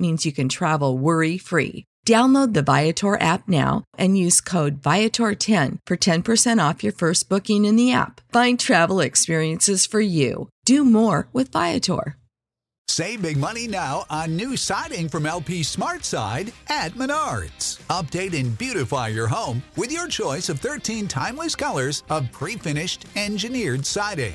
means you can travel worry free. Download the Viator app now and use code Viator10 for 10% off your first booking in the app. Find travel experiences for you. Do more with Viator. Save big money now on new siding from LP Smart Side at Menards. Update and beautify your home with your choice of 13 timeless colors of pre finished engineered siding.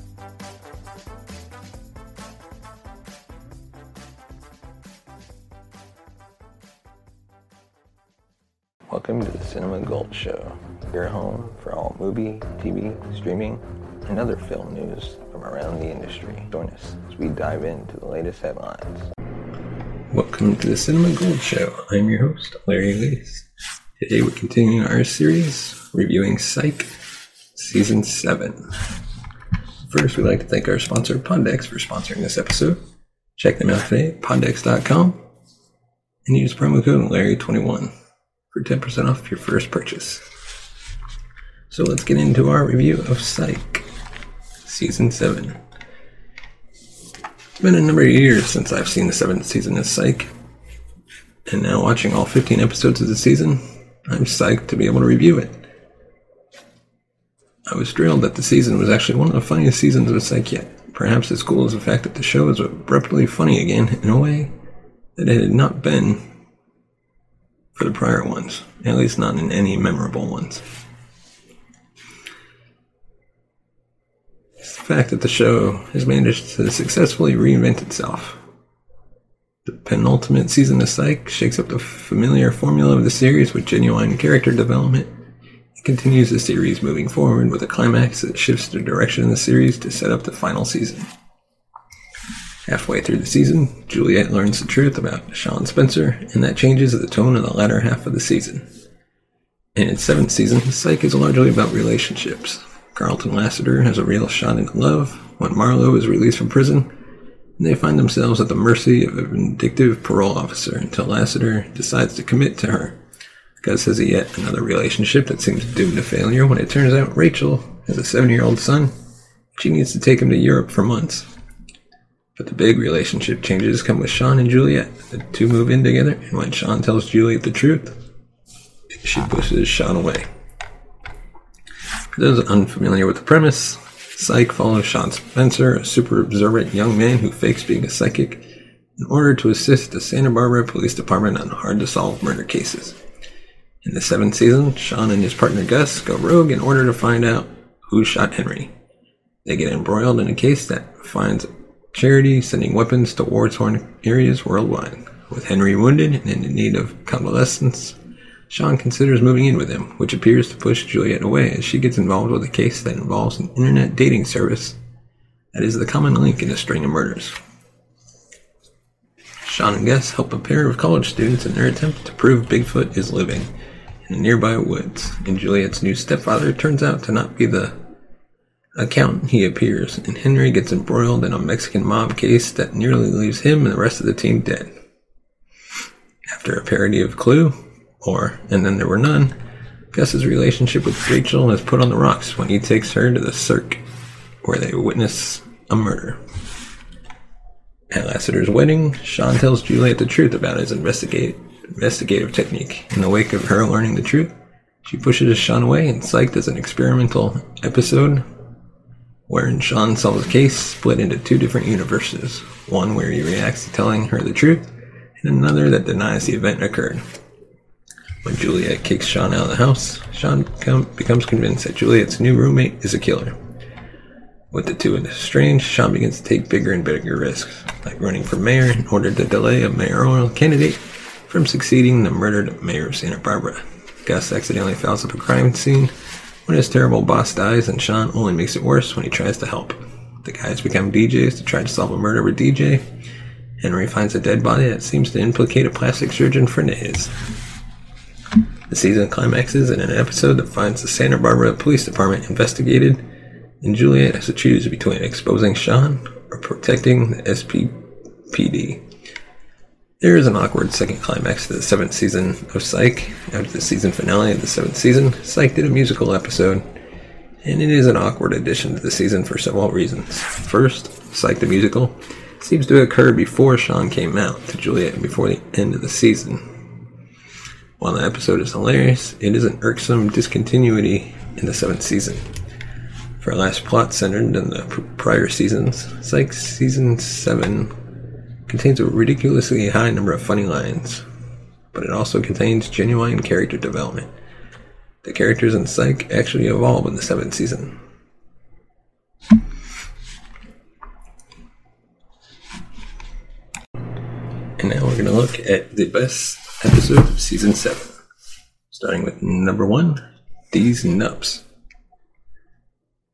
Welcome to the Cinema Gold Show, your home for all movie, TV, streaming, and other film news from around the industry. Join us as we dive into the latest headlines. Welcome to the Cinema Gold Show. I'm your host, Larry Lees. Today we're continuing our series reviewing Psych Season 7. First, we'd like to thank our sponsor, Poddex, for sponsoring this episode. Check them out today poddex.com and use promo code Larry21 for 10% off your first purchase. So let's get into our review of Psych Season 7. It's been a number of years since I've seen the seventh season of Psych, and now watching all 15 episodes of the season, I'm psyched to be able to review it. I was thrilled that the season was actually one of the funniest seasons of Psych yet. Perhaps as cool as the fact that the show is abruptly funny again in a way that it had not been for the prior ones, at least not in any memorable ones. It's the fact that the show has managed to successfully reinvent itself. The penultimate season of Psych shakes up the familiar formula of the series with genuine character development. It continues the series moving forward with a climax that shifts the direction of the series to set up the final season. Halfway through the season, Juliet learns the truth about Shawn Spencer, and that changes the tone of the latter half of the season. In its seventh season, Psych is largely about relationships. Carlton Lassiter has a real shot into love when Marlowe is released from prison, and they find themselves at the mercy of a vindictive parole officer until Lassiter decides to commit to her Gus has yet another relationship that seems doomed to failure when it turns out Rachel has a seven year old son. She needs to take him to Europe for months. But the big relationship changes come with Shawn and Juliet. The two move in together, and when Shawn tells Juliet the truth, she pushes Shawn away. For those unfamiliar with the premise, Psych follows Shawn Spencer, a super observant young man who fakes being a psychic, in order to assist the Santa Barbara Police Department on hard to solve murder cases. In the seventh season, Shawn and his partner Gus go rogue in order to find out who shot Henry. They get embroiled in a case that finds charity sending weapons to war torn areas worldwide. With Henry wounded and in need of convalescence, Shawn considers moving in with him, which appears to push Juliet away as she gets involved with a case that involves an internet dating service that is the common link in a string of murders. Sean and Gus help a pair of college students in their attempt to prove Bigfoot is living in the nearby woods, and Juliet's new stepfather turns out to not be the accountant he appears, and Henry gets embroiled in a Mexican mob case that nearly leaves him and the rest of the team dead. After a parody of Clue, or And Then There Were None, Gus's relationship with Rachel is put on the rocks when he takes her to the cirque, where they witness a murder. At Lassiter's wedding, Shawn tells Juliet the truth about his investigate, investigative technique. In the wake of her learning the truth, she pushes Shawn away and psyched as an experimental episode wherein Shawn solves a case split into two different universes. One where he reacts to telling her the truth, and another that denies the event occurred. When Juliet kicks Shawn out of the house, Shawn become, becomes convinced that Juliet's new roommate is a killer. With the two estranged, Shawn begins to take bigger and bigger risks, like running for mayor in order to delay a mayoral candidate from succeeding the murdered mayor of Santa Barbara. Gus accidentally fouls up a crime scene when his terrible boss dies, and Shawn only makes it worse when he tries to help. The guys become DJs to try to solve a murder with DJ. Henry finds a dead body that seems to implicate a plastic surgeon his. The season climaxes in an episode that finds the Santa Barbara Police Department investigated, and Juliet has to choose between exposing Shawn or protecting the SBPD. There is an awkward second climax to the seventh season of Psych. After the season finale of the seventh season, Psych did a musical episode, and it is an awkward addition to the season for several reasons. First, Psych the musical seems to occur before Shawn came out to Juliet and before the end of the season. While the episode is hilarious, it is an irksome discontinuity in the seventh season. For a last plot centered in the prior seasons, Psych Season 7 contains a ridiculously high number of funny lines, but it also contains genuine character development. The characters in Psych actually evolve in the seventh season. And now we're going to look at the best episode of season 7. Starting with number 1 Deez Nups.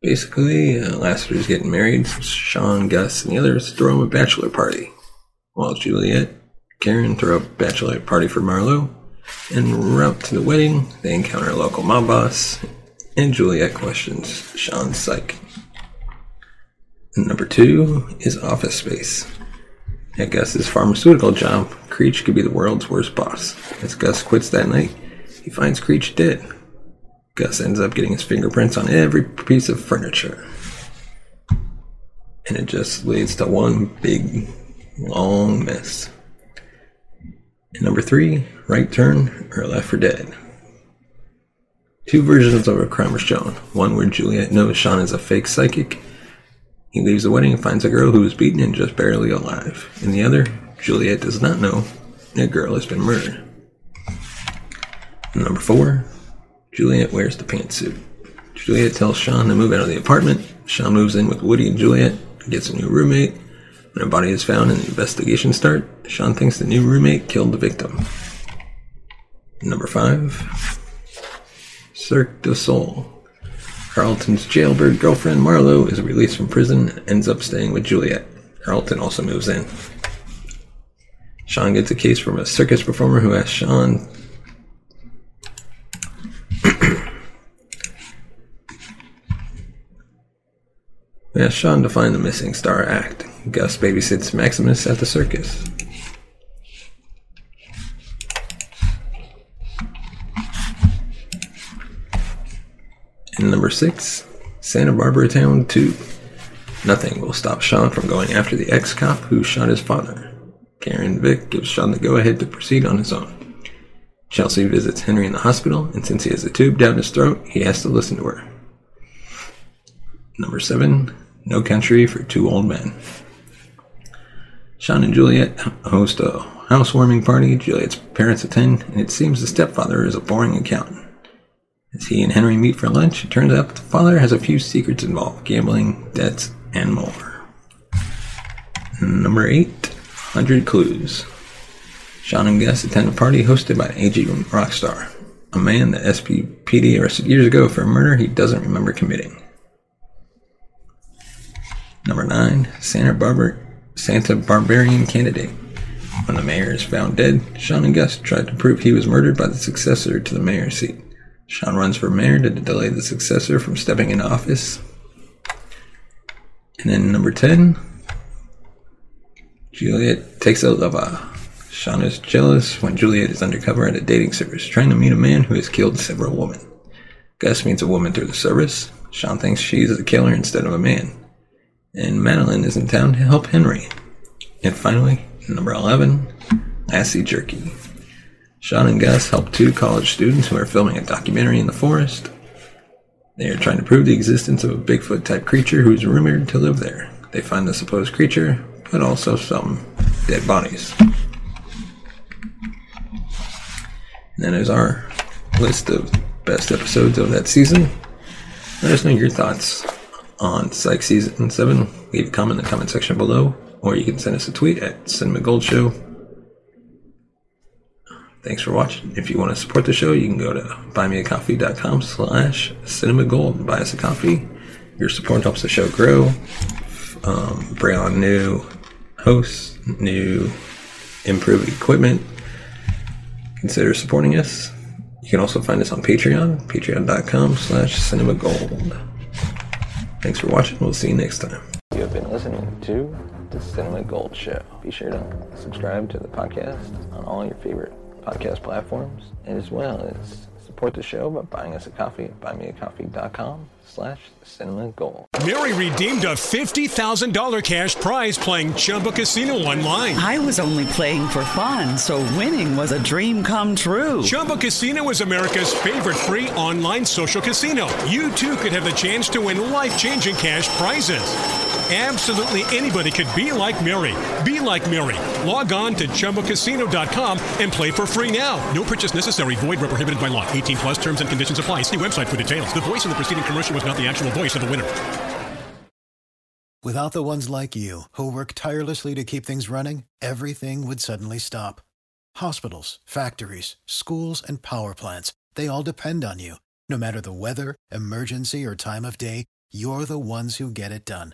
Basically, uh, Lassiter's getting married. Shawn, Gus, and the others throw him a bachelor party. While Juliet, Karen throw a bachelorette party for Marlowe. En route to the wedding, they encounter a local mob boss, and Juliet questions Shawn's psych. And number two is Office Space. At Gus's pharmaceutical job, Creech could be the world's worst boss. As Gus quits that night, he finds Creech dead. Gus ends up getting his fingerprints on every piece of furniture. And it just leads to one big, long miss. And number three, Right Turn or Left for Dead. Two versions of a crime are shown. One where Juliet knows Shawn is a fake psychic. He leaves the wedding and finds a girl who is beaten and just barely alive. In the other, Juliet does not know a girl has been murdered. Number four, Juliet wears the pantsuit. Juliet tells Shawn to move out of the apartment. Shawn moves in with Woody and Juliet, gets a new roommate. When a body is found and the investigation start, Shawn thinks the new roommate killed the victim. Number five, Cirque du Soleil. Carlton's jailbird girlfriend Marlowe is released from prison and ends up staying with Juliet. Carlton also moves in. Shawn gets a case from a circus performer who asks Shawn asks Shawn to find the missing star act. Gus babysits Maximus at the circus. And number six, Santa Barbara Town 2. Nothing will stop Shawn from going after the ex cop who shot his father. Karen Vick gives Shawn the go ahead to proceed on his own. Chelsea visits Henry in the hospital, and since he has a tube down his throat, he has to listen to her. Number 7 No Country for Two Old Men. Shawn and Juliet host a housewarming party. Juliet's parents attend, and it seems the stepfather is a boring accountant. As he and Henry meet for lunch, it turns out the father has a few secrets involved gambling, debts, and more. Number 8 100 Clues. Shawn and Gus attend a party hosted by an aging rock star, a man that SBPD arrested years ago for a murder he doesn't remember committing. Number 9 Santa Barbara Santa Barbarian Candidate. When the mayor is found dead, Shawn and Gus try to prove he was murdered by the successor to the mayor's seat. Shawn runs for mayor to delay the successor from stepping into office. And then number 10, Juliet takes a lover. Shawn is jealous when Juliet is undercover at a dating service, trying to meet a man who has killed several women. Gus meets a woman through the service. Shawn thinks she's the killer instead of a man. And Madeline is in town to help Henry. And finally, number 11, Lassie Jerky. Shawn and Gus help two college students who are filming a documentary in the forest. They are trying to prove the existence of a Bigfoot type creature who is rumored to live there. They find the supposed creature, but also some dead bodies. And that is our list of best episodes of that season. Let us know your thoughts on Psych Season 7. Leave a comment in the comment section below, or you can send us a tweet at Cinema Gold Show. Thanks for watching. If you want to support the show, you can go to buymeacoffee.com slash cinemagold and buy us a coffee. Your support helps the show grow. Um, bring on new hosts, new improved equipment. Consider supporting us. You can also find us on Patreon, patreon.com slash cinemagold. Thanks for watching. We'll see you next time. You have been listening to the Cinema Gold Show. Be sure to subscribe to the podcast on all your favorite podcast platforms, as well as support the show by buying us a coffee at buymeacoffee.com slash cinema gold. Mary redeemed a $50,000 cash prize playing Chumba Casino online. I was only playing for fun, so winning was a dream come true. Chumba Casino is America's favorite free online social casino. You too could have the chance to win life changing cash prizes. Absolutely anybody could be like Mary. Be like Mary. Log on to ChumbaCasino.com and play for free now. No purchase necessary. Void where prohibited by law. 18 plus terms and conditions apply. See website for details. The voice in the preceding commercial was not the actual voice of the winner. Without the ones like you, who work tirelessly to keep things running, everything would suddenly stop. Hospitals, factories, schools, and power plants, they all depend on you. No matter the weather, emergency, or time of day, you're the ones who get it done.